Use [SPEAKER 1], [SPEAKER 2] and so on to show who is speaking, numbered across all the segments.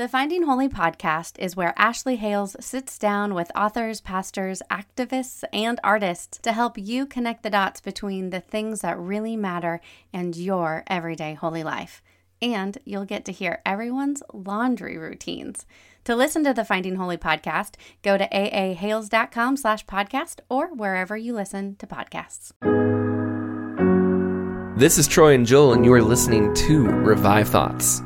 [SPEAKER 1] The Finding Holy podcast is where Ashley Hales sits down with authors, pastors, activists, and artists to help you connect the dots between the things that really matter and your everyday holy life. And you'll get to hear everyone's laundry routines. To listen to the Finding Holy podcast, go to aahales.com slash podcast or wherever you listen to podcasts.
[SPEAKER 2] This is Troy and Joel, and you are listening to Revive Thoughts.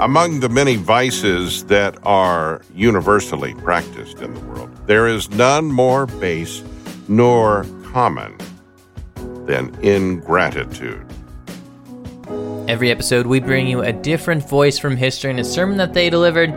[SPEAKER 3] Among the many vices that are universally practiced in the world, there is none more base nor common than ingratitude.
[SPEAKER 4] Every episode, we bring you a different voice from history and a sermon that they delivered.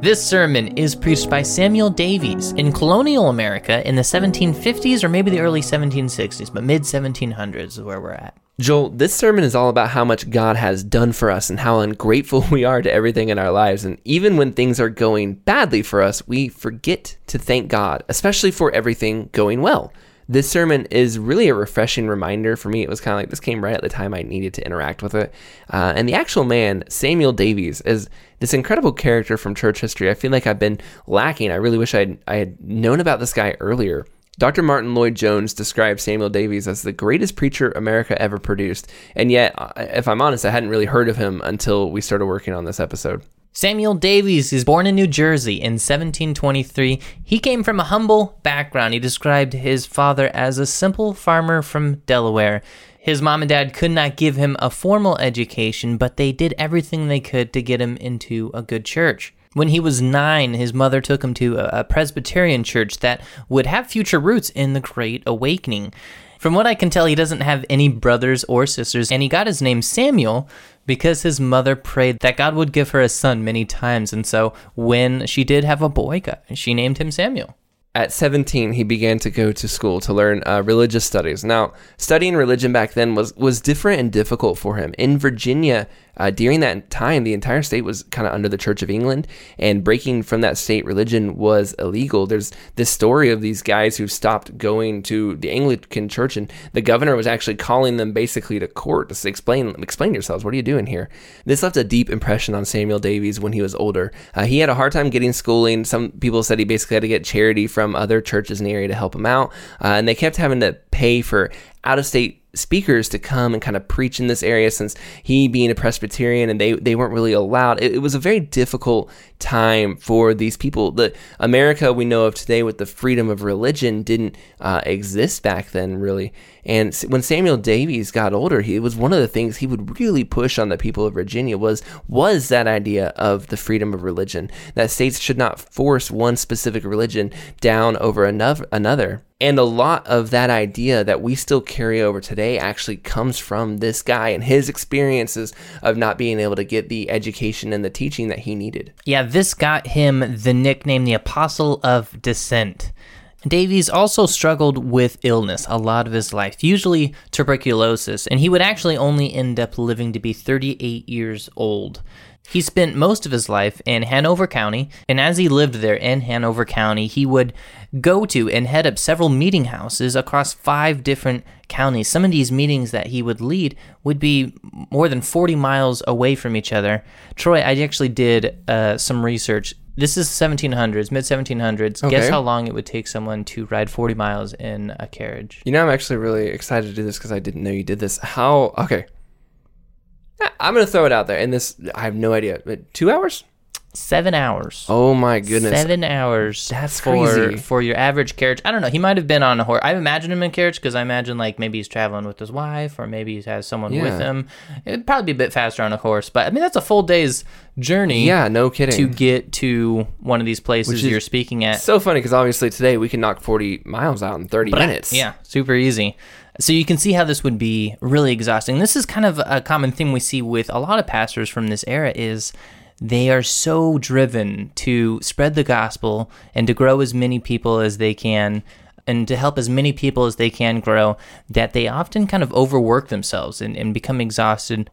[SPEAKER 4] This sermon is preached by Samuel Davies in colonial America in the 1750s or maybe the early 1760s, but mid 1700s is where we're at.
[SPEAKER 2] Joel, this sermon is all about how much God has done for us and how ungrateful we are to everything in our lives. And even when things are going badly for us, we forget to thank God, especially for everything going well. This sermon is really a refreshing reminder for me. It was kind of like this came right at the time I needed to interact with it. Uh, and the actual man, Samuel Davies, is this incredible character from church history. I feel like I've been lacking. I really wish I'd, I had known about this guy earlier. Dr. Martyn Lloyd-Jones described Samuel Davies as the greatest preacher America ever produced. And yet, uh, if I'm honest, I hadn't really heard of him until we started working on this episode.
[SPEAKER 4] Samuel Davies is born in New Jersey in 1723. He came from a humble background. He described his father as a simple farmer from Delaware. His mom and dad could not give him a formal education, but they did everything they could to get him into a good church. When he was nine, his mother took him to a Presbyterian church that would have future roots in the Great Awakening. From what I can tell, he doesn't have any brothers or sisters, and he got his name Samuel because his mother prayed that God would give her a son many times. And so when she did have a boy, she named him Samuel.
[SPEAKER 2] At 17, he began to go to school to learn uh, religious studies. Now, studying religion back then was, was different and difficult for him. In Virginia, uh, during that time, the entire state was kind of under the Church of England, and breaking from that state religion was illegal. There's this story of these guys who stopped going to the Anglican Church, and the governor was actually calling them basically to court to explain explain yourselves. What are you doing here? This left a deep impression on Samuel Davies when he was older. Uh, he had a hard time getting schooling. Some people said he basically had to get charity from other churches in the area to help him out, uh, and they kept having to pay for out of state speakers to come and kind of preach in this area since he being a Presbyterian and they, they weren't really allowed. It, it, was a very difficult time for these people. The America we know of today with the freedom of religion didn't uh, exist back then, really. And when Samuel Davies got older, he was one of the things he would really push on the people of Virginia was was that idea of the freedom of religion that states should not force one specific religion down over another. And a lot of that idea that we still carry over today actually comes from this guy and his experiences of not being able to get the education and the teaching that he needed.
[SPEAKER 4] Yeah, this got him the nickname the Apostle of Dissent. Davies also struggled with illness a lot of his life, usually tuberculosis, and he would actually only end up living to be 38 years old. He spent most of his life in Hanover County, and as he lived there in Hanover County, he would go to and head up several meeting houses across five different counties. Some of these meetings that he would lead would be more than 40 miles away from each other. Troy, I actually did uh, some research. This is 1700s, mid 1700s.
[SPEAKER 2] Okay.
[SPEAKER 4] Guess how long it would take someone to ride 40 miles in a carriage?
[SPEAKER 2] You know, I'm actually really excited to do this because I didn't know you did this. How? Okay. I'm gonna throw it out there, and this I have no idea. But Two hours?
[SPEAKER 4] Seven hours.
[SPEAKER 2] Oh my goodness!
[SPEAKER 4] Seven hours.
[SPEAKER 2] That's
[SPEAKER 4] for
[SPEAKER 2] crazy.
[SPEAKER 4] for your average carriage. I don't know. He might have been on a horse. I imagine him in a carriage because I imagine like maybe he's traveling with his wife or maybe he has someone
[SPEAKER 2] Yeah.
[SPEAKER 4] with him. It'd probably be a bit faster on a horse, but I mean that's a full day's journey.
[SPEAKER 2] Yeah, no kidding.
[SPEAKER 4] To get to one of these places
[SPEAKER 2] Which
[SPEAKER 4] you're speaking at.
[SPEAKER 2] so funny because obviously today we can knock 40 miles out in 30 minutes.
[SPEAKER 4] Yeah, super easy. So you can see how this would be really exhausting. This is kind of a common thing we see with a lot of pastors from this era is they are so driven to spread the gospel and to grow as many people as they can and to help as many people as they can grow that they often kind of overwork themselves and, and become exhausted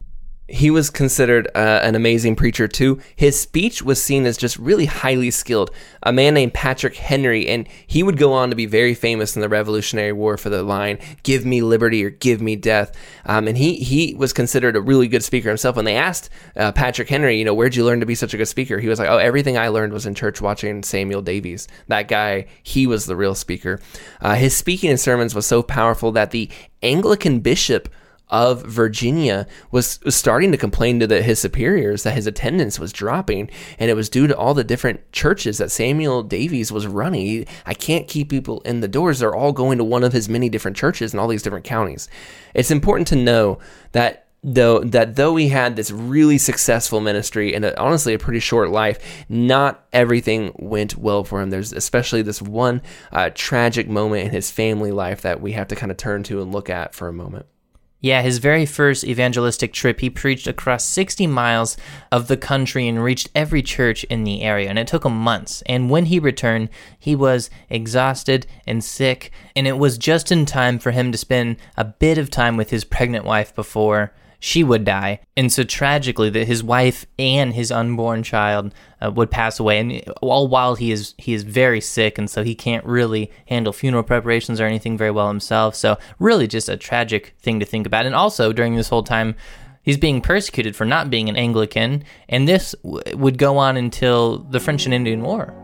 [SPEAKER 2] He was considered uh, an amazing preacher too. His speech was seen as just really highly skilled. A man named Patrick Henry, and he would go on to be very famous in the Revolutionary War for the line "Give me liberty or give me death." Um, and he he was considered a really good speaker himself. When they asked uh, Patrick Henry, you know, where'd you learn to be such a good speaker? He was like, "Oh, everything I learned was in church watching Samuel Davies. That guy, he was the real speaker." Uh, his speaking and sermons was so powerful that the Anglican bishop of Virginia was, was starting to complain to the, his superiors that his attendance was dropping, and it was due to all the different churches that Samuel Davies was running. He- I can't keep people in the doors; they're all going to one of his many different churches in all these different counties. It's important to know that. Though that though he had this really successful ministry and a, honestly a pretty short life, not everything went well for him. There's especially this one uh, tragic moment in his family life that we have to kind of turn to and look at for a moment.
[SPEAKER 4] Yeah, his very first evangelistic trip, he preached across 60 miles of the country and reached every church in the area, and it took him months. And when he returned, he was exhausted and sick, and it was just in time for him to spend a bit of time with his pregnant wife before she would die. And so tragically that his wife and his unborn child uh, would pass away and all while he is he is very sick and so he can't really handle funeral preparations or anything very well himself. So really just a tragic thing to think about. And also during this whole time he's being persecuted for not being an Anglican and this w- would go on until the French and Indian War.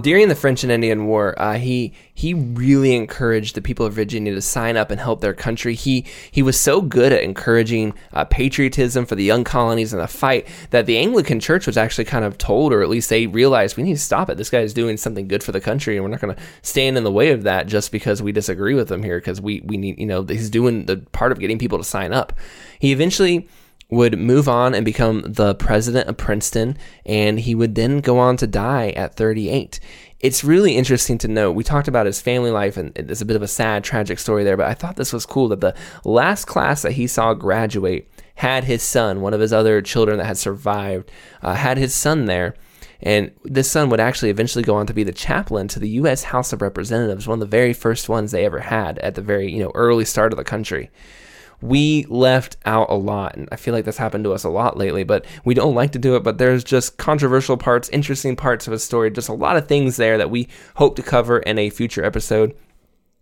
[SPEAKER 2] During the French and Indian War, uh, he he really encouraged the people of Virginia to sign up and help their country. He he was so good at encouraging uh, patriotism for the young colonies in the fight that the Anglican Church was actually kind of told, or at least they realized, we need to stop it. This guy is doing something good for the country, and we're not going to stand in the way of that just because we disagree with him here. Because we we need you know he's doing the part of getting people to sign up. He eventually would move on and become the president of Princeton, and he would then go on to die at 38. It's really interesting to note. We talked about his family life, and it's a bit of a sad, tragic story there, but I thought this was cool that the last class that he saw graduate had his son, one of his other children that had survived, uh, had his son there. And this son would actually eventually go on to be the chaplain to the U.S. House of Representatives, one of the very first ones they ever had at the very you know early start of the country we left out a lot and i feel like that's happened to us a lot lately but we don't like to do it but there's just controversial parts interesting parts of a story just a lot of things there that we hope to cover in a future episode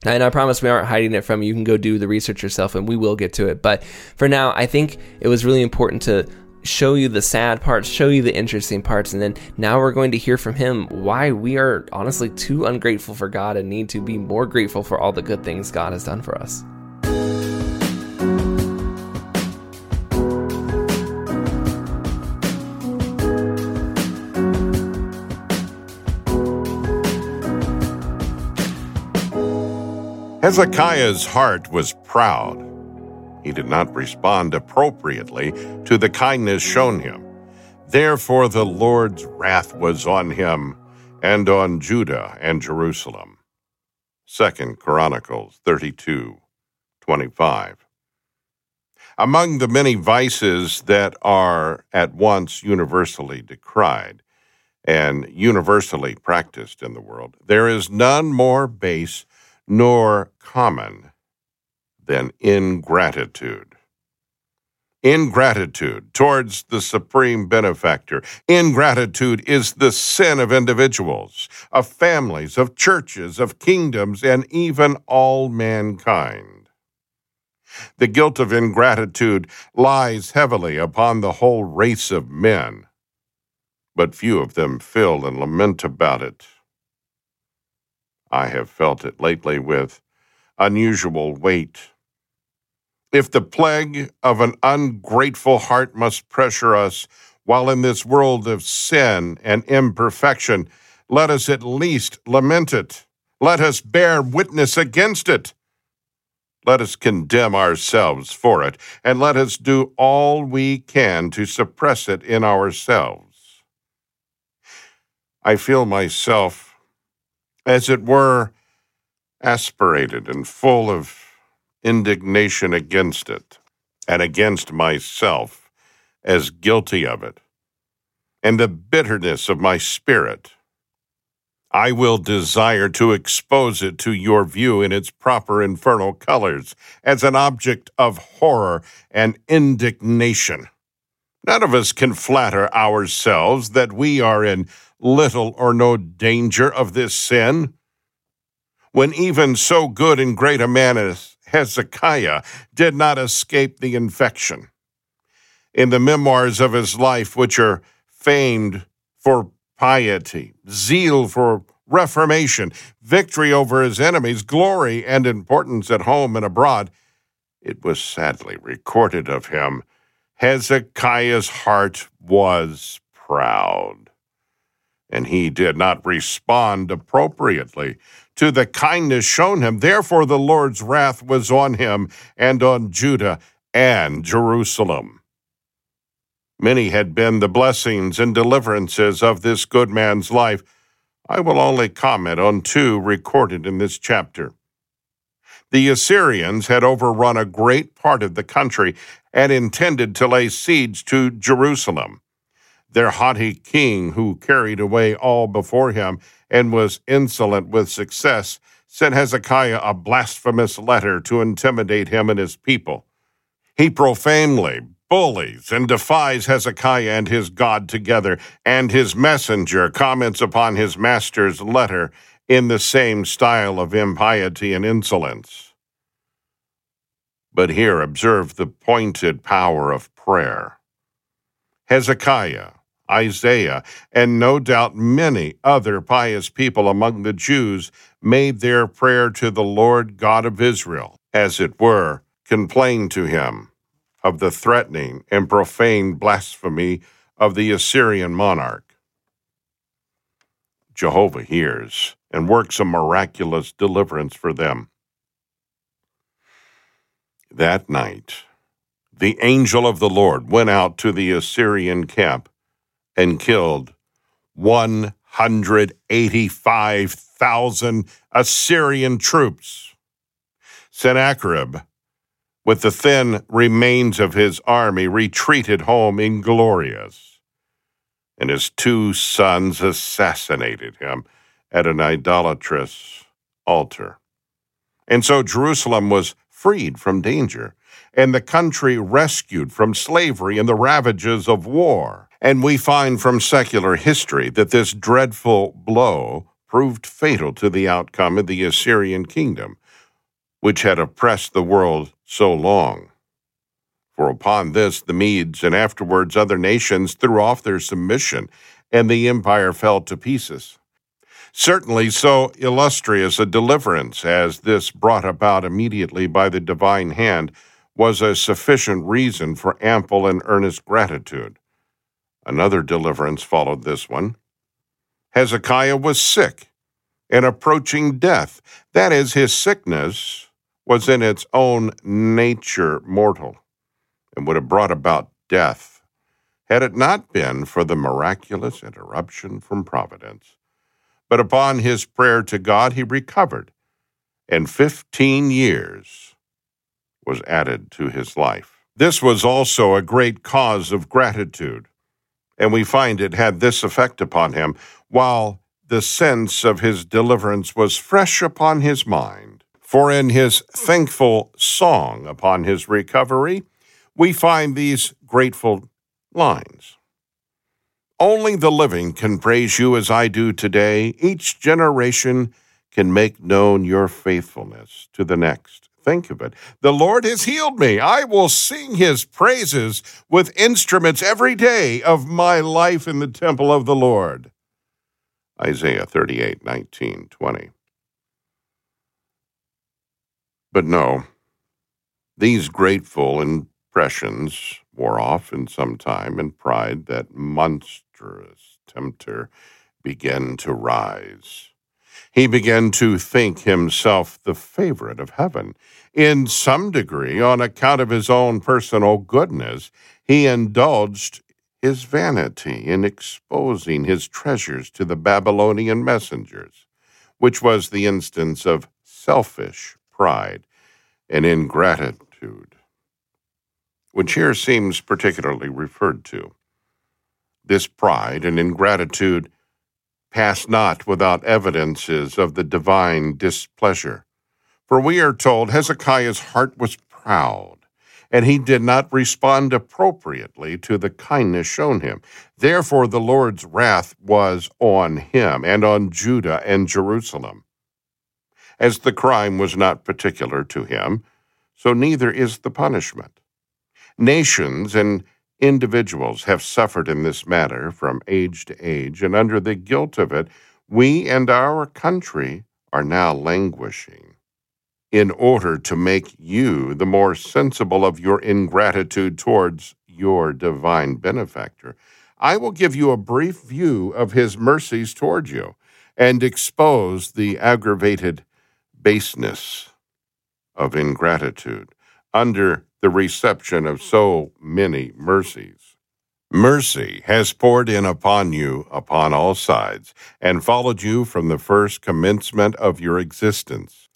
[SPEAKER 2] and I promise we aren't hiding it from you. You can go do the research yourself and we will get to it. But for now, I think it was really important to show you the sad parts, show you the interesting parts, and then now we're going to hear from him why we are honestly too ungrateful for God and need to be more grateful for all the good things God has done for us.
[SPEAKER 3] Hezekiah's heart was proud. He did not respond appropriately to the kindness shown him. Therefore, the Lord's wrath was on him and on Judah and Jerusalem. 2 Chronicles 32 25. Among the many vices that are at once universally decried and universally practiced in the world, there is none more base nor common than ingratitude. Ingratitude towards the supreme benefactor. Ingratitude is the sin of individuals, of families, of churches, of kingdoms, and even all mankind. The guilt of ingratitude lies heavily upon the whole race of men, but few of them feel and lament about it. I have felt it lately with unusual weight. If the plague of an ungrateful heart must pressure us while in this world of sin and imperfection, let us at least lament it. Let us bear witness against it. Let us condemn ourselves for it, and let us do all we can to suppress it in ourselves. I feel myself, as it were, aspirated and full of indignation against it and against myself as guilty of it, and the bitterness of my spirit. I will desire to expose it to your view in its proper infernal colors as an object of horror and indignation. None of us can flatter ourselves that we are in little or no danger of this sin. When even so good and great a man as Hezekiah did not escape the infection. In the memoirs of his life, which are famed for piety, zeal for reformation, victory over his enemies, glory and importance at home and abroad, it was sadly recorded of him Hezekiah's heart was proud, and he did not respond appropriately to the kindness shown him. Therefore, the Lord's wrath was on him and on Judah and Jerusalem. Many had been the blessings and deliverances of this good man's life. I will only comment on two recorded in this chapter. The Assyrians had overrun a great part of the country and intended to lay siege to Jerusalem. Their haughty king, who carried away all before him, and was insolent with success, sent Hezekiah a blasphemous letter to intimidate him and his people. He profanely bullies and defies Hezekiah and his God together, and his messenger comments upon his master's letter in the same style of impiety and insolence. But here observe the pointed power of prayer. Hezekiah, Isaiah, and no doubt many other pious people among the Jews made their prayer to the Lord God of Israel, as it were, complained to him of the threatening and profane blasphemy of the Assyrian monarch. Jehovah hears and works a miraculous deliverance for them. That night, the angel of the Lord went out to the Assyrian camp and killed 185,000 Assyrian troops. Sennacherib, with the thin remains of his army, retreated home inglorious, and his two sons assassinated him at an idolatrous altar. And so Jerusalem was freed from danger, and the country rescued from slavery and the ravages of war. And we find from secular history that this dreadful blow proved fatal to the outcome of the Assyrian kingdom, which had oppressed the world so long. For upon this the Medes and afterwards other nations threw off their submission, and the empire fell to pieces. Certainly, so illustrious a deliverance as this brought about immediately by the divine hand was a sufficient reason for ample and earnest gratitude. Another deliverance followed this one. Hezekiah was sick and approaching death. That is, his sickness was in its own nature mortal and would have brought about death had it not been for the miraculous interruption from Providence. But upon his prayer to God, he recovered, and fifteen years was added to his life. This was also a great cause of gratitude, and we find it had this effect upon him, while the sense of his deliverance was fresh upon his mind. For in his thankful song upon his recovery, we find these grateful lines. Only the living can praise you as I do today. Each generation can make known your faithfulness to the next. Think of it. The Lord has healed me. I will sing his praises with instruments every day of my life in the temple of the Lord. Isaiah 38, 19, 20. But no, these grateful impressions wore off in some time, and pride, that monstrous tempter, began to rise he began to think himself the favorite of heaven. In some degree, on account of his own personal goodness, he indulged his vanity in exposing his treasures to the Babylonian messengers, which was the instance of selfish pride and ingratitude, which here seems particularly referred to. This pride and ingratitude pass not without evidences of the divine displeasure. For we are told Hezekiah's heart was proud, and he did not respond appropriately to the kindness shown him. Therefore, the Lord's wrath was on him and on Judah and Jerusalem. As the crime was not particular to him, so neither is the punishment. Nations and individuals have suffered in this matter from age to age, and under the guilt of it, we and our country are now languishing. In order to make you the more sensible of your ingratitude towards your divine benefactor, I will give you a brief view of his mercies toward you and expose the aggravated baseness of ingratitude under the reception of so many mercies. Mercy has poured in upon you upon all sides, and followed you from the first commencement of your existence.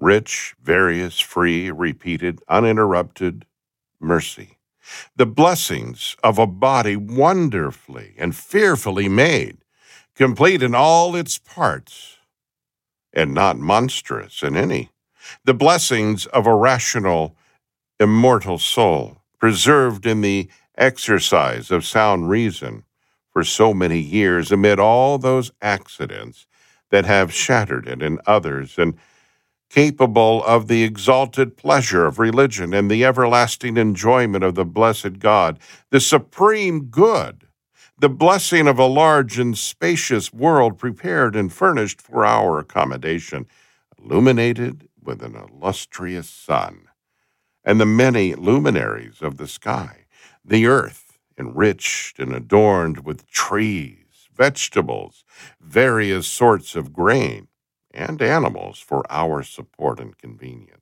[SPEAKER 3] Rich, various, free, repeated, uninterrupted mercy. The blessings of a body wonderfully and fearfully made, complete in all its parts, and not monstrous in any. The blessings of a rational immortal soul, preserved in the exercise of sound reason for so many years amid all those accidents that have shattered it in others, and capable of the exalted pleasure of religion and the everlasting enjoyment of the blessed God, the supreme good, the blessing of a large and spacious world prepared and furnished for our accommodation, illuminated with an illustrious sun and the many luminaries of the sky, the earth enriched and adorned with trees, vegetables, various sorts of grain, and animals for our support and convenience.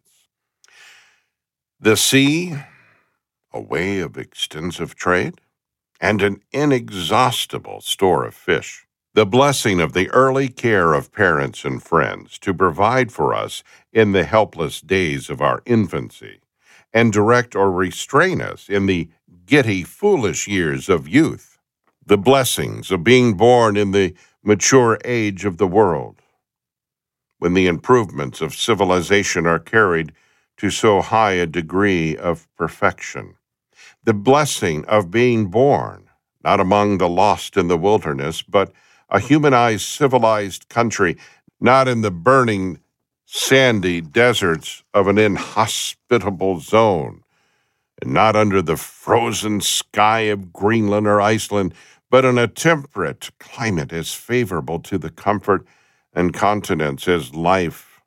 [SPEAKER 3] The sea, a way of extensive trade, and an inexhaustible store of fish. The blessing of the early care of parents and friends to provide for us in the helpless days of our infancy and direct or restrain us in the giddy, foolish years of youth, the blessings of being born in the mature age of the world, when the improvements of civilization are carried to so high a degree of perfection, the blessing of being born, not among the lost in the wilderness, but a humanized, civilized country, not in the burning sandy deserts of an inhospitable zone, and not under the frozen sky of Greenland or Iceland, but in a temperate climate as favorable to the comfort and continence as life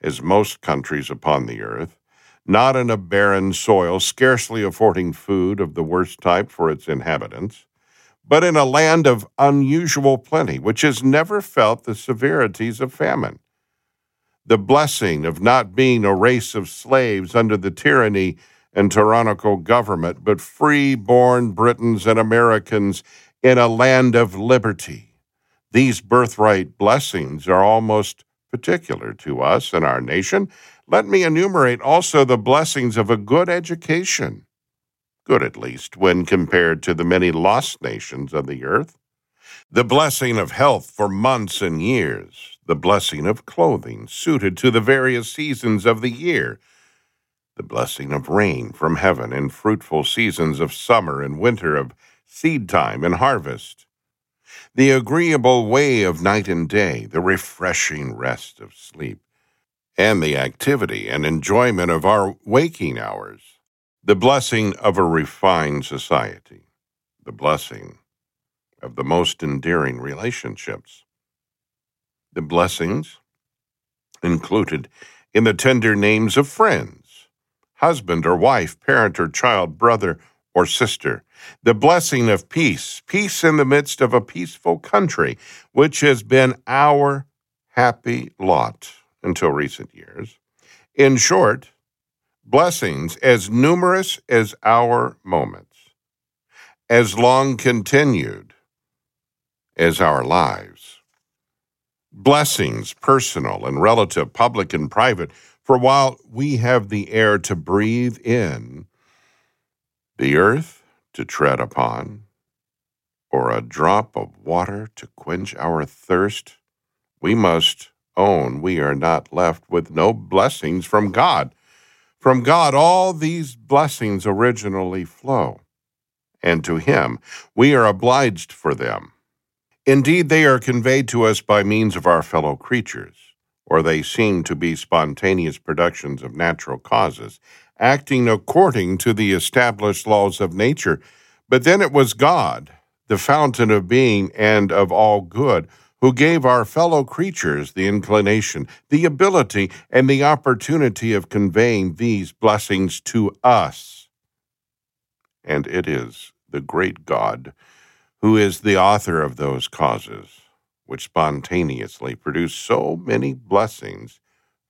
[SPEAKER 3] as most countries upon the earth, not in a barren soil scarcely affording food of the worst type for its inhabitants, but in a land of unusual plenty, which has never felt the severities of famine the blessing of not being a race of slaves under the tyranny and tyrannical government, but free born Britons and Americans in a land of liberty. These birthright blessings are almost particular to us and our nation. Let me enumerate also the blessings of a good education, good at least when compared to the many lost nations of the earth. The blessing of health for months and years, the blessing of clothing suited to the various seasons of the year, the blessing of rain from heaven in fruitful seasons of summer and winter, of seed time and harvest, the agreeable way of night and day, the refreshing rest of sleep, and the activity and enjoyment of our waking hours, the blessing of a refined society, the blessing of the most endearing relationships. The blessings included in the tender names of friends, husband or wife, parent or child, brother or sister, the blessing of peace, peace in the midst of a peaceful country, which has been our happy lot until recent years. In short, blessings as numerous as our moments, as long continued as our lives. Blessings, personal and relative, public and private, for while we have the air to breathe in, the earth to tread upon, or a drop of water to quench our thirst, we must own we are not left with no blessings from God. From God, all these blessings originally flow, and to Him we are obliged for them. Indeed, they are conveyed to us by means of our fellow creatures, or they seem to be spontaneous productions of natural causes, acting according to the established laws of nature. But then it was God, the fountain of being and of all good, who gave our fellow creatures the inclination, the ability, and the opportunity of conveying these blessings to us. And it is the great God who is the author of those causes, which spontaneously produce so many blessings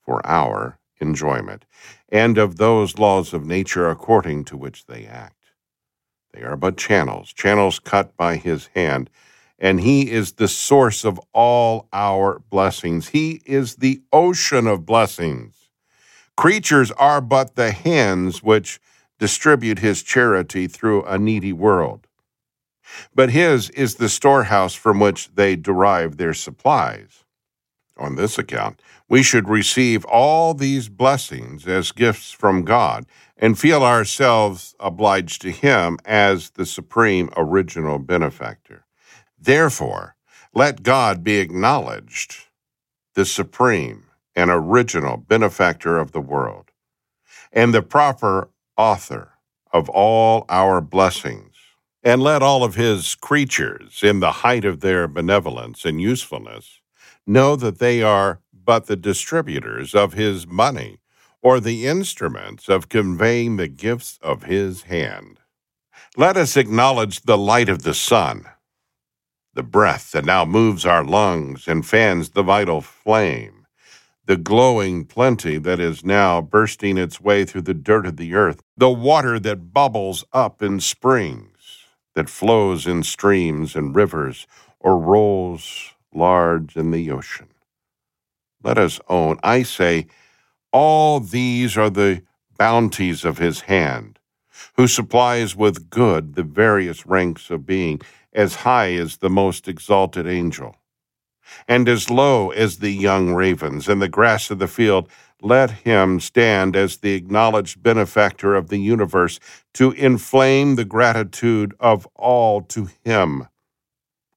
[SPEAKER 3] for our enjoyment, and of those laws of nature according to which they act. They are but channels, channels cut by his hand, and he is the source of all our blessings. He is the ocean of blessings. Creatures are but the hands which distribute his charity through a needy world but his is the storehouse from which they derive their supplies. On this account, we should receive all these blessings as gifts from God and feel ourselves obliged to Him as the supreme original benefactor. Therefore, let God be acknowledged, the supreme and original benefactor of the world, and the proper author of all our blessings and let all of his creatures, in the height of their benevolence and usefulness, know that they are but the distributors of his money, or the instruments of conveying the gifts of his hand. Let us acknowledge the light of the sun, the breath that now moves our lungs and fans the vital flame, the glowing plenty that is now bursting its way through the dirt of the earth, the water that bubbles up in spring that flows in streams and rivers or rolls large in the ocean. Let us own, I say, all these are the bounties of his hand, who supplies with good the various ranks of being, as high as the most exalted angel, and as low as the young ravens and the grass of the field, let him stand as the acknowledged benefactor of the universe to inflame the gratitude of all to him,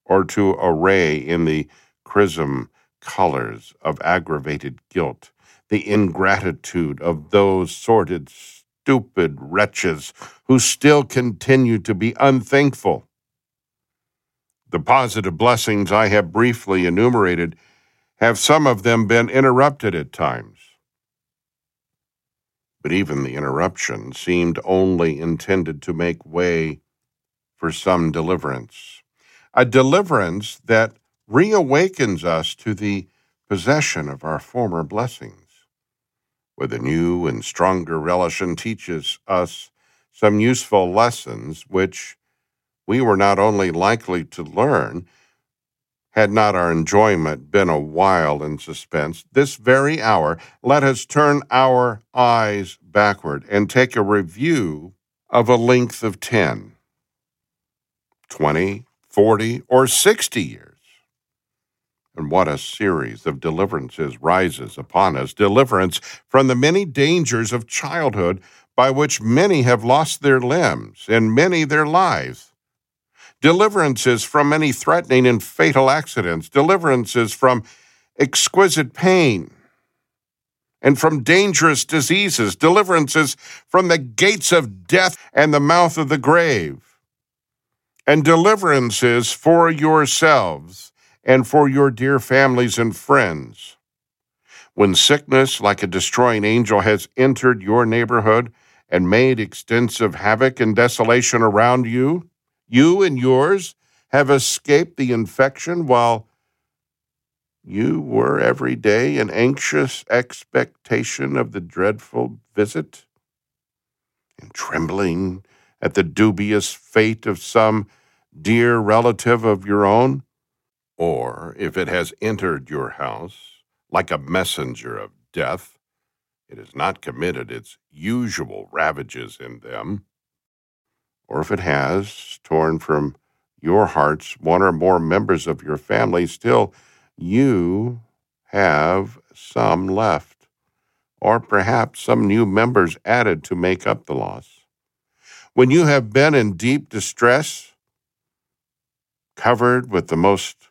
[SPEAKER 3] or to array in the chrism colors of aggravated guilt the ingratitude of those sordid, stupid wretches who still continue to be unthankful. The positive blessings I have briefly enumerated have some of them been interrupted at times but even the interruption seemed only intended to make way for some deliverance. A deliverance that reawakens us to the possession of our former blessings. With a new and stronger relish and teaches us some useful lessons which we were not only likely to learn, had not our enjoyment been a while in suspense, this very hour, let us turn our eyes backward and take a review of a length of 10, 20, 40, or 60 years. And what a series of deliverances rises upon us deliverance from the many dangers of childhood by which many have lost their limbs and many their lives. Deliverances from many threatening and fatal accidents, deliverances from exquisite pain and from dangerous diseases, deliverances from the gates of death and the mouth of the grave, and deliverances for yourselves and for your dear families and friends. When sickness, like a destroying angel, has entered your neighborhood and made extensive havoc and desolation around you, you and yours have escaped the infection while you were every day in anxious expectation of the dreadful visit, and trembling at the dubious fate of some dear relative of your own? Or if it has entered your house like a messenger of death, it has not committed its usual ravages in them, or if it has torn from your hearts one or more members of your family, still you have some left, or perhaps some new members added to make up the loss. When you have been in deep distress, covered with the most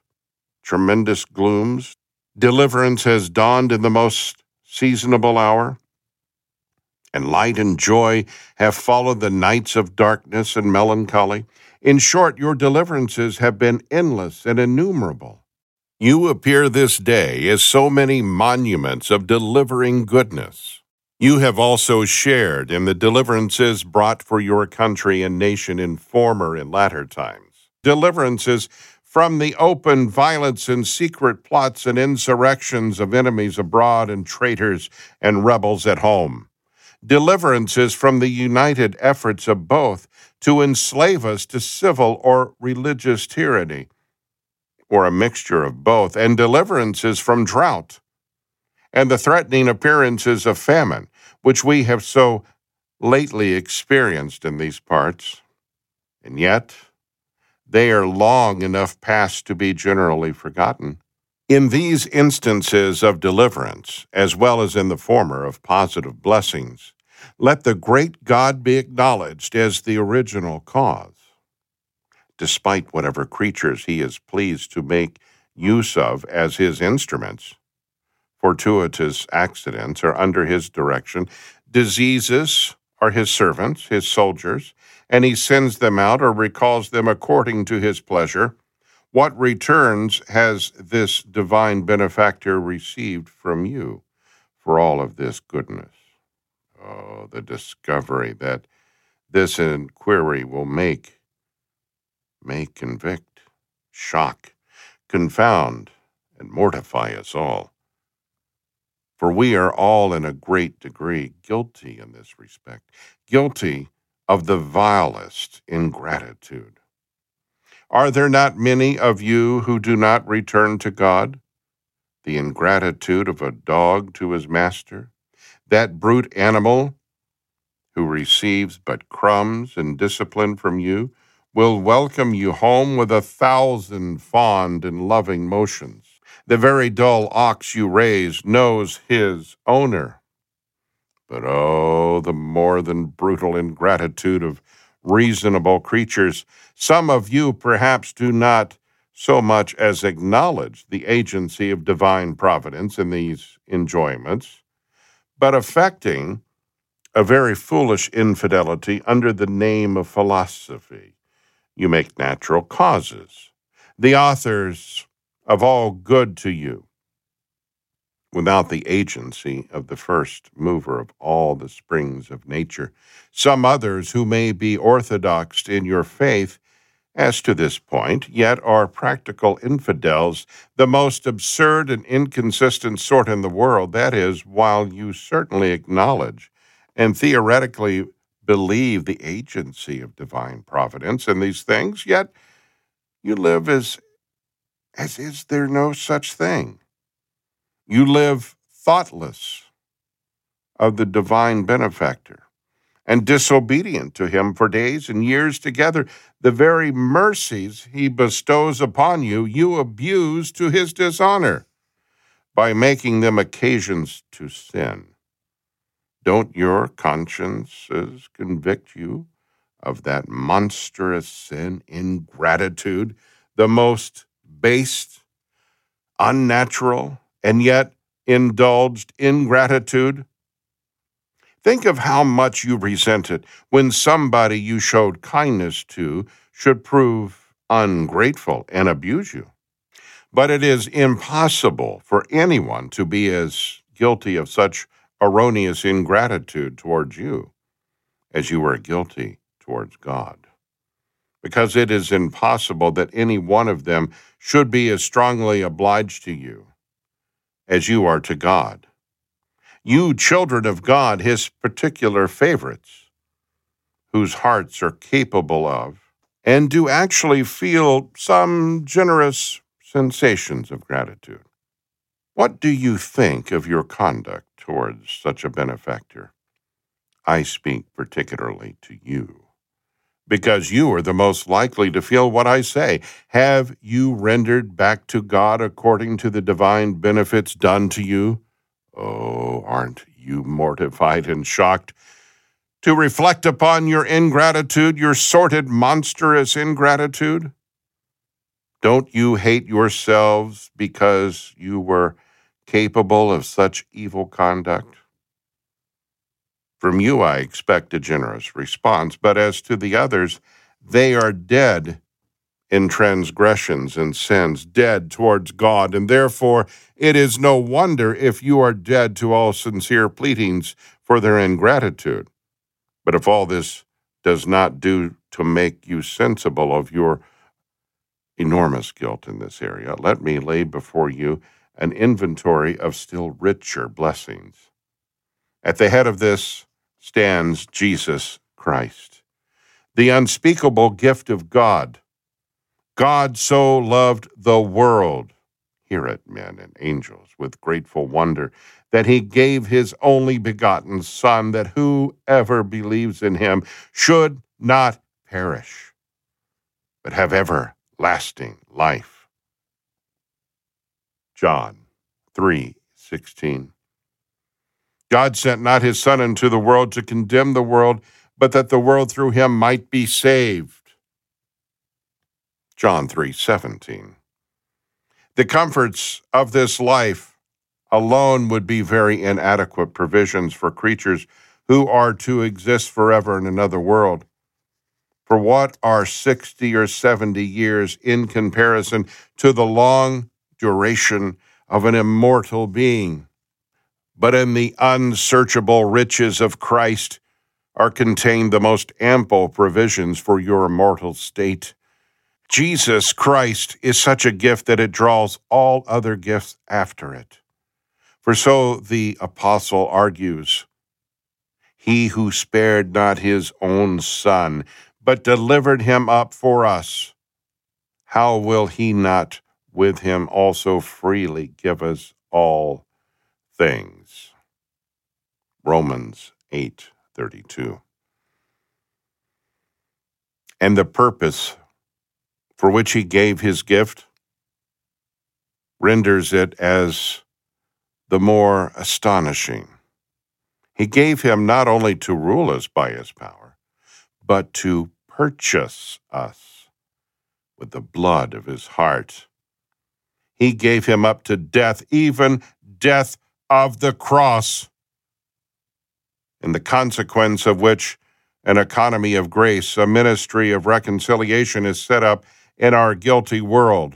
[SPEAKER 3] tremendous glooms. Deliverance has dawned in the most seasonable hour, and light and joy have followed the nights of darkness and melancholy. In short, your deliverances have been endless and innumerable. You appear this day as so many monuments of delivering goodness. You have also shared in the deliverances brought for your country and nation in former and latter times. Deliverances from the open violence and secret plots and insurrections of enemies abroad and traitors and rebels at home. Deliverances from the united efforts of both to enslave us to civil or religious tyranny, or a mixture of both, and deliverances from drought and the threatening appearances of famine, which we have so lately experienced in these parts. And yet, they are long enough past to be generally forgotten. In these instances of deliverance, as well as in the former of positive blessings, let the great God be acknowledged as the original cause. Despite whatever creatures he is pleased to make use of as his instruments, fortuitous accidents are under his direction, diseases are his servants, his soldiers, and he sends them out or recalls them according to his pleasure. What returns has this divine benefactor received from you for all of this goodness? Oh, the discovery that this inquiry will make, may convict, shock, confound, and mortify us all. For we are all in a great degree guilty in this respect, guilty of the vilest ingratitude. Are there not many of you who do not return to God? The ingratitude of a dog to his master, that brute animal who receives but crumbs and discipline from you, will welcome you home with a thousand fond and loving motions. The very dull ox you raise knows his owner. But oh, the more than brutal ingratitude of reasonable creatures. Some of you perhaps do not so much as acknowledge the agency of divine providence in these enjoyments, but affecting a very foolish infidelity under the name of philosophy. You make natural causes, the authors of all good to you, without the agency of the first mover of all the springs of nature. Some others who may be orthodox in your faith as to this point, yet are practical infidels, the most absurd and inconsistent sort in the world. That is, while you certainly acknowledge and theoretically believe the agency of divine providence in these things, yet you live as as is there no such thing. You live thoughtless of the divine benefactor, and disobedient to him for days and years together. The very mercies he bestows upon you, you abuse to his dishonor by making them occasions to sin. Don't your consciences convict you of that monstrous sin, ingratitude, the most base, unnatural, and yet indulged ingratitude? Think of how much you resent it when somebody you showed kindness to should prove ungrateful and abuse you. But it is impossible for anyone to be as guilty of such erroneous ingratitude towards you as you are guilty towards God. Because it is impossible that any one of them should be as strongly obliged to you as you are to God. You, children of God, his particular favorites, whose hearts are capable of and do actually feel some generous sensations of gratitude. What do you think of your conduct towards such a benefactor? I speak particularly to you because you are the most likely to feel what I say. Have you rendered back to God according to the divine benefits done to you? Oh, aren't you mortified and shocked to reflect upon your ingratitude, your sordid, monstrous ingratitude? Don't you hate yourselves because you were capable of such evil conduct? From you I expect a generous response, but as to the others, they are dead in transgressions and sins, dead towards God, and therefore it is no wonder if you are dead to all sincere pleadings for their ingratitude. But if all this does not do to make you sensible of your enormous guilt in this area, let me lay before you an inventory of still richer blessings. At the head of this stands Jesus Christ, the unspeakable gift of God. God so loved the world, hear it, men and angels, with grateful wonder, that he gave his only begotten Son, that whoever believes in him should not perish, but have everlasting life. John 3 16. God sent not his Son into the world to condemn the world, but that the world through him might be saved. John 3:17. The comforts of this life alone would be very inadequate provisions for creatures who are to exist forever in another world. For what are 60 or 70 years in comparison to the long duration of an immortal being? but in the unsearchable riches of Christ are contained the most ample provisions for your immortal state. Jesus Christ is such a gift that it draws all other gifts after it. For so the apostle argues He who spared not his own son, but delivered him up for us, how will he not with him also freely give us all things. Romans 8:32. And the purpose for which he gave his gift renders it as the more astonishing. He gave him not only to rule us by his power, but to purchase us with the blood of his heart. He gave him up to death, even death of the cross, in the consequence of which an economy of grace, a ministry of reconciliation is set up in our guilty world.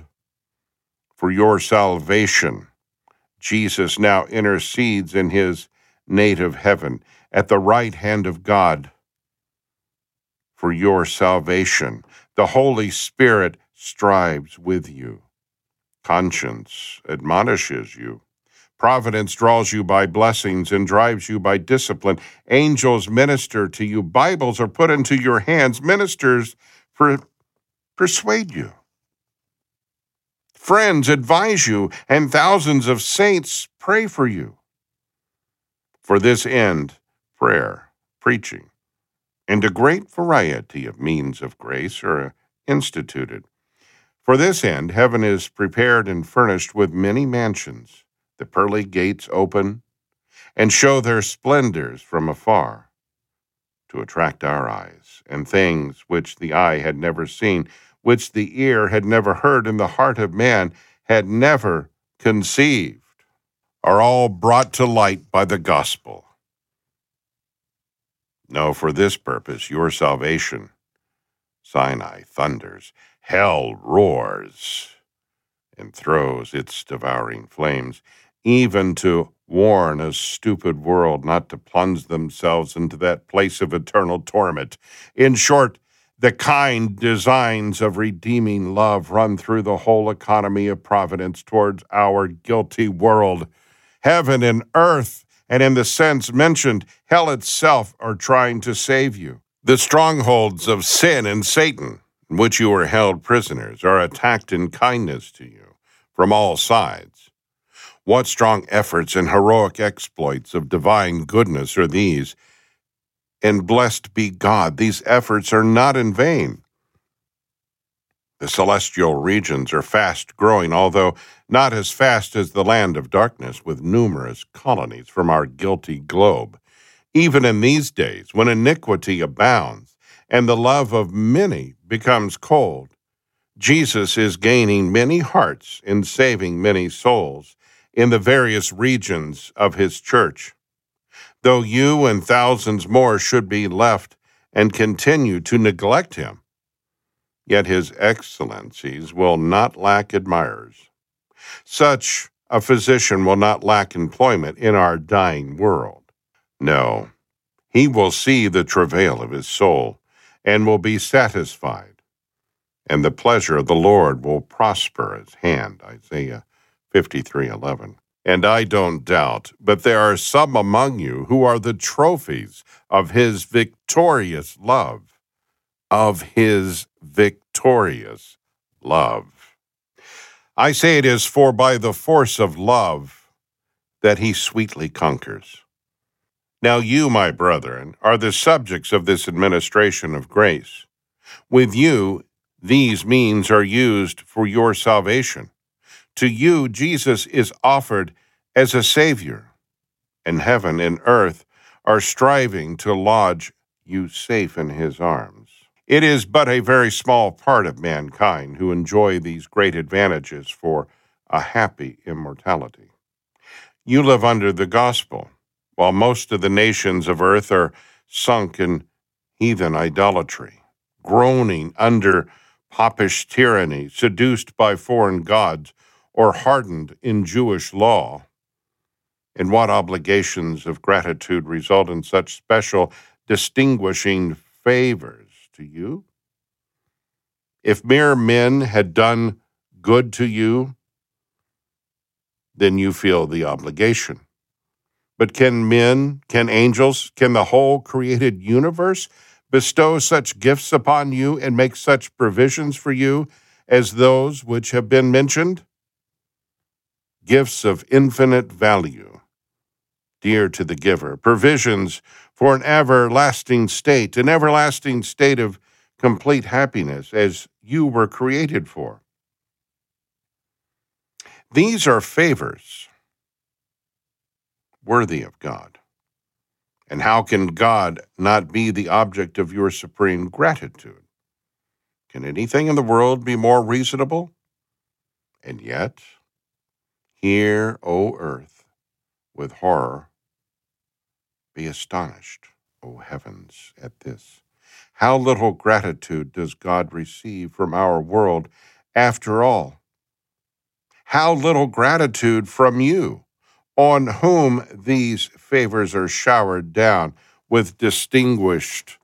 [SPEAKER 3] For your salvation, Jesus now intercedes in his native heaven at the right hand of God. For your salvation, the Holy Spirit strives with you. Conscience admonishes you Providence draws you by blessings and drives you by discipline. Angels minister to you. Bibles are put into your hands. Ministers per- persuade you. Friends advise you, and thousands of saints pray for you. For this end, prayer, preaching, and a great variety of means of grace are instituted. For this end, heaven is prepared and furnished with many mansions. The pearly gates open and show their splendors from afar to attract our eyes, and things which the eye had never seen, which the ear had never heard, and the heart of man had never conceived, are all brought to light by the gospel. No, for this purpose, your salvation, Sinai thunders, hell roars, and throws its devouring flames, even to warn a stupid world not to plunge themselves into that place of eternal torment. In short, the kind designs of redeeming love run through the whole economy of providence towards our guilty world. Heaven and earth and in the sense mentioned, hell itself are trying to save you. The strongholds of sin and Satan, in which you are held prisoners, are attacked in kindness to you from all sides. What strong efforts and heroic exploits of divine goodness are these? And blessed be God, these efforts are not in vain. The celestial regions are fast growing, although not as fast as the land of darkness, with numerous colonies from our guilty globe. Even in these days, when iniquity abounds and the love of many becomes cold, Jesus is gaining many hearts and saving many souls in the various regions of his church. Though you and thousands more should be left and continue to neglect him, yet his excellencies will not lack admirers. Such a physician will not lack employment in our dying world. No, he will see the travail of his soul and will be satisfied, and the pleasure of the Lord will prosper his hand. Isaiah 53:11. And I don't doubt, but there are some among you who are the trophies of his victorious love of his victorious love. I say it is for by the force of love that he sweetly conquers. Now you, my brethren, are the subjects of this administration of grace. With you, these means are used for your salvation. To you, Jesus is offered as a Savior, and heaven and earth are striving to lodge you safe in his arms. It is but a very small part of mankind who enjoy these great advantages for a happy immortality. You live under the gospel, while most of the nations of earth are sunk in heathen idolatry, groaning under popish tyranny, seduced by foreign gods, or hardened in Jewish law. And what obligations of gratitude result in such special distinguishing favors? to you? If mere men had done good to you, then you feel the obligation. But can men, can angels, can the whole created universe bestow such gifts upon you and make such provisions for you as those which have been mentioned? Gifts of infinite value, dear to the giver, provisions for an everlasting state, an everlasting state of complete happiness as you were created for. These are favors worthy of God. And how can God not be the object of your supreme gratitude? Can anything in the world be more reasonable? And yet, hear, O earth, with horror be astonished, O heavens, at this. How little gratitude does God receive from our world after all? How little gratitude from you, on whom these favors are showered down with distinguished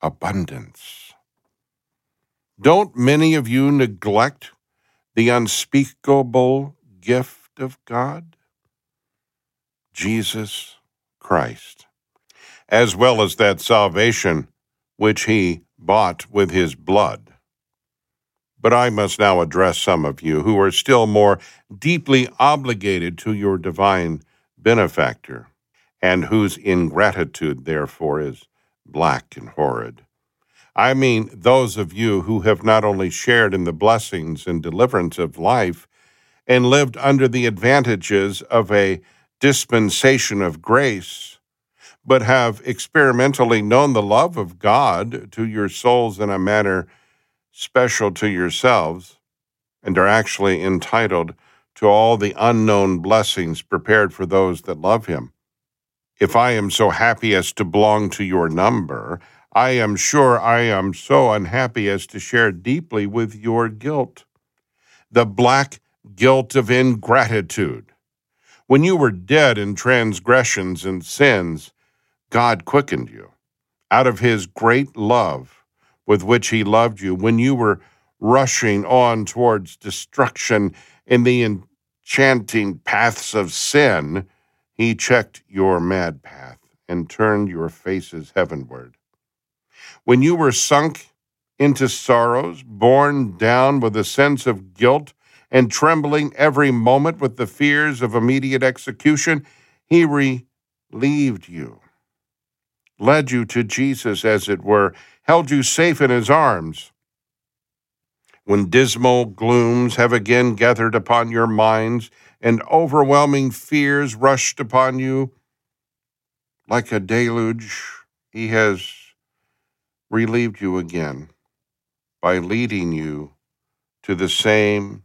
[SPEAKER 3] abundance. Don't many of you neglect the unspeakable gift of God? Jesus Christ, as well as that salvation which he bought with his blood. But I must now address some of you who are still more deeply obligated to your divine benefactor, and whose ingratitude, therefore, is black and horrid. I mean those of you who have not only shared in the blessings and deliverance of life and lived under the advantages of a dispensation of grace, but have experimentally known the love of God to your souls in a manner special to yourselves, and are actually entitled to all the unknown blessings prepared for those that love Him. If I am so happy as to belong to your number, I am sure I am so unhappy as to share deeply with your guilt. The black guilt of ingratitude. When you were dead in transgressions and sins, God quickened you out of his great love with which he loved you. When you were rushing on towards destruction in the enchanting paths of sin, he checked your mad path and turned your faces heavenward. When you were sunk into sorrows, borne down with a sense of guilt, and trembling every moment with the fears of immediate execution, he relieved you, led you to Jesus, as it were, held you safe in his arms. When dismal glooms have again gathered upon your minds and overwhelming fears rushed upon you, like a deluge, he has relieved you again by leading you to the same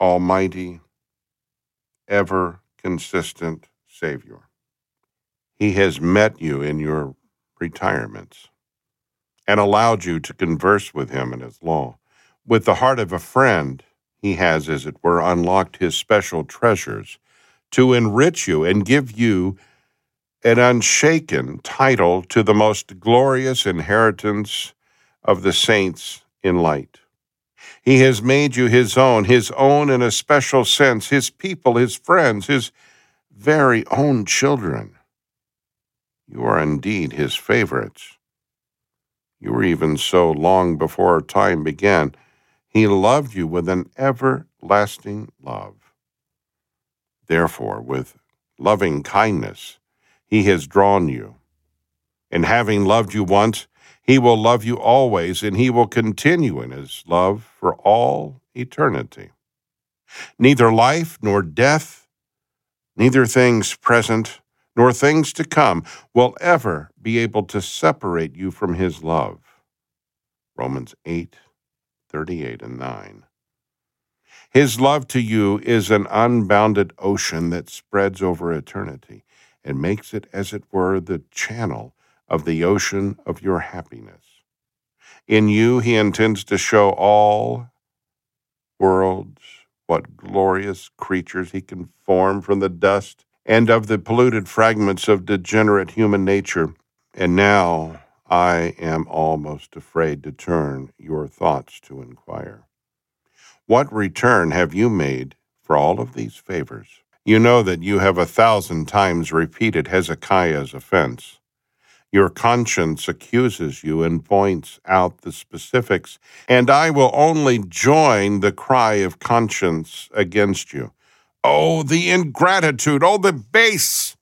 [SPEAKER 3] Almighty, ever consistent Savior. He has met you in your retirements and allowed you to converse with Him in His law. With the heart of a friend, He has, as it were, unlocked His special treasures to enrich you and give you an unshaken title to the most glorious inheritance of the saints in light. He has made you his own, his own in a special sense, his people, his friends, his very own children. You are indeed his favorites. You were even so long before time began. He loved you with an everlasting love. Therefore, with loving kindness, he has drawn you. And having loved you once, he will love you always, and he will continue in his love for all eternity. Neither life nor death, neither things present nor things to come will ever be able to separate you from his love. Romans 8, 38 and 9. His love to you is an unbounded ocean that spreads over eternity and makes it, as it were, the channel of the ocean of your happiness. In you, he intends to show all worlds what glorious creatures he can form from the dust and of the polluted fragments of degenerate human nature. And now I am almost afraid to turn your thoughts to inquire. What return have you made for all of these favors? You know that you have a thousand times repeated Hezekiah's offense. Your conscience accuses you and points out the specifics, and I will only join the cry of conscience against you. Oh, the ingratitude! Oh, the base,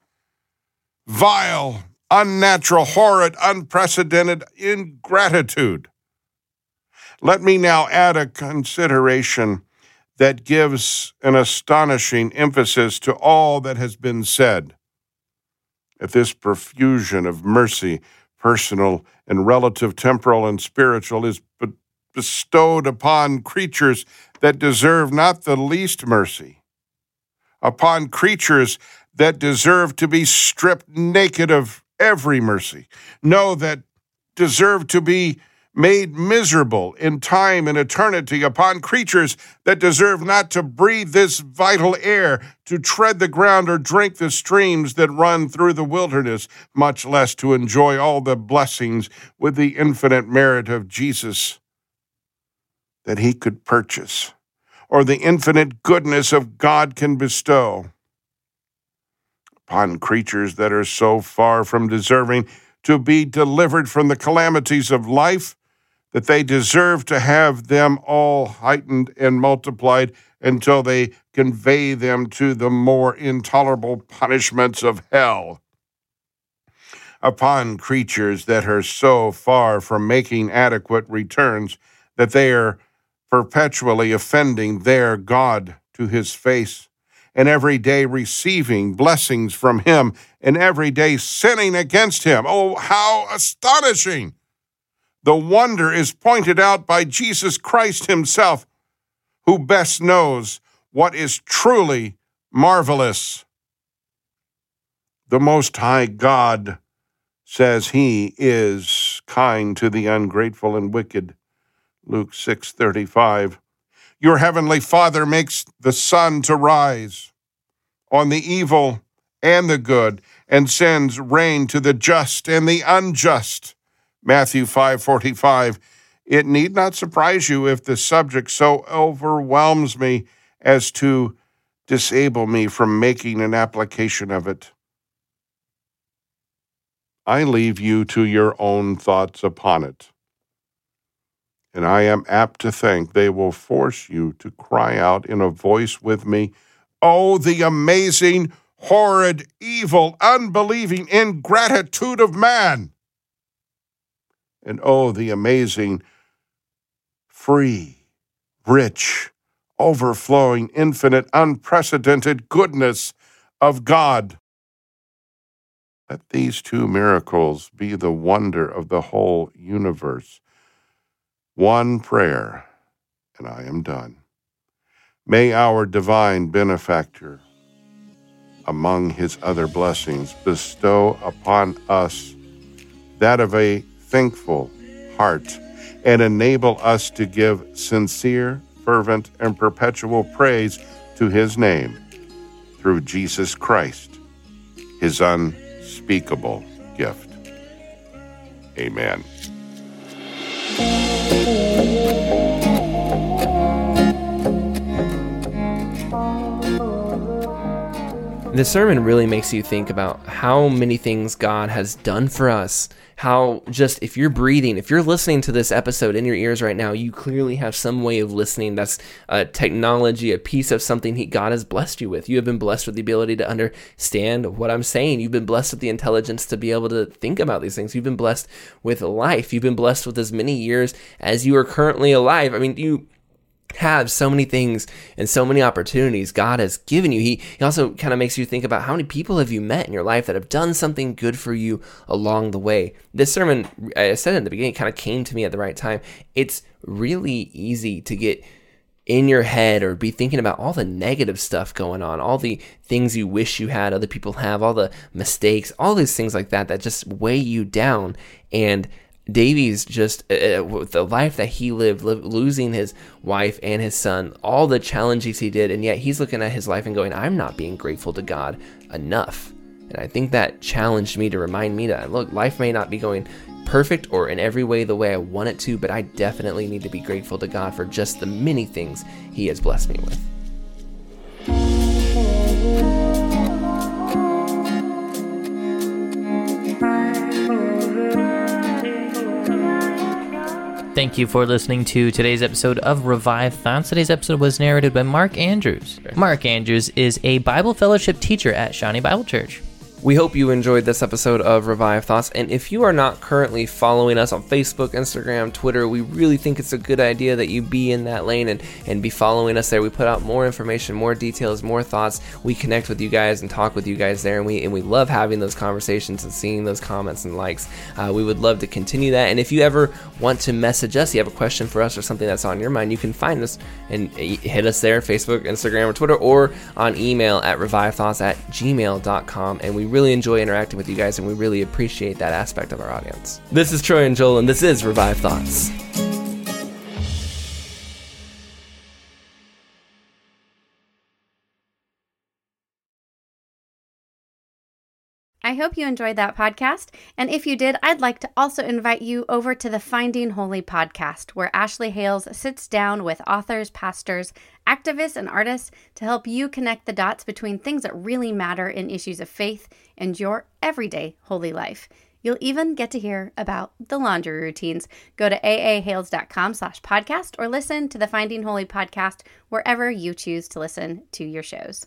[SPEAKER 3] vile, unnatural, horrid, unprecedented ingratitude! Let me now add a consideration that gives an astonishing emphasis to all that has been said at this profusion of mercy, personal and relative, temporal and spiritual, is bestowed upon creatures that deserve not the least mercy, upon creatures that deserve to be stripped naked of every mercy, no, that deserve to be made miserable in time and eternity upon creatures that deserve not to breathe this vital air, to tread the ground or drink the streams that run through the wilderness, much less to enjoy all the blessings with the infinite merit of Jesus that he could purchase, or the infinite goodness of God can bestow. Upon creatures that are so far from deserving to be delivered from the calamities of life that they deserve to have them all heightened and multiplied until they convey them to the more intolerable punishments of hell. upon creatures that are so far from making adequate returns that they are perpetually offending their God to his face, and every day receiving blessings from him, and every day sinning against him. Oh, how astonishing! The wonder is pointed out by Jesus Christ himself, who best knows what is truly marvelous. The Most High God says he is kind to the ungrateful and wicked. Luke 6:35. Your heavenly Father makes the sun to rise on the evil and the good and sends rain to the just and the unjust. Matthew 5:45. It need not surprise you if the subject so overwhelms me as to disable me from making an application of it. I leave you to your own thoughts upon it. And I am apt to think they will force you to cry out in a voice with me, Oh, the amazing, horrid, evil, unbelieving ingratitude of man! And oh, the amazing, free, rich, overflowing, infinite, unprecedented goodness of God. Let these two miracles be the wonder of the whole universe. One prayer, and I am done. May our divine benefactor, among his other blessings, bestow upon us that of a thankful heart and enable us to give sincere, fervent, and perpetual praise to his name through Jesus Christ, his unspeakable gift. Amen.
[SPEAKER 2] The sermon really makes you think about how many things God has done for us. How just if you're breathing, if you're listening to this episode in your ears right now, you clearly have some way of listening. That's a technology, a piece of something he, God has blessed you with. You have been blessed with the ability to understand what I'm saying. You've been blessed with the intelligence to be able to think about these things. You've been blessed with life. You've been blessed with as many years as you are currently alive. I mean, you have so many things and so many opportunities God has given you. He, he also kind of makes you think about how many people have you met in your life that have done something good for you along the way. This sermon, I said in the beginning, kind of came to me at the right time. It's really easy to get in your head or be thinking about all the negative stuff going on, all the things you wish you had, other people have, all the mistakes, all these things like that that just weigh you down. And Davies just uh, uh, with the life that he lived, li- losing his wife and his son, all the challenges he did, and yet he's looking at his life and going, "I'm not being grateful to God enough." And I think that challenged me to remind me that look, life may not be going perfect or in every way the way I want it to, but I definitely need to be grateful to God for just the many things He has blessed me with.
[SPEAKER 4] Thank you for listening to today's episode of Revive Thoughts. Today's episode was narrated by Mark Andrews. Mark Andrews is a Bible fellowship teacher at Shawnee Bible Church.
[SPEAKER 2] We hope you enjoyed this episode of Revive Thoughts. And if you are not currently following us on Facebook, Instagram, Twitter, we really think it's a good idea that you be in that lane and, and be following us there. We put out more information, more details, more thoughts. We connect with you guys and talk with you guys there. And we, and we love having those conversations and seeing those comments and likes. Uh, we would love to continue that. And if you ever want to message us, you have a question for us or something that's on your mind, you can find us and hit us there Facebook, Instagram, or Twitter, or on email at revivethoughts at gmail.com. And we really enjoy interacting with you guys, and we really appreciate that aspect of our audience. This is Troy and Joel, and this is Revive Thoughts.
[SPEAKER 1] I hope you enjoyed that podcast. And if you did, I'd like to also invite you over to the Finding Holy podcast, where Ashley Hales sits down with authors, pastors, activists, and artists to help you connect the dots between things that really matter in issues of faith and your everyday holy life. You'll even get to hear about the laundry routines. Go to aahales.com slash podcast or listen to the Finding Holy podcast wherever you choose to listen to your shows.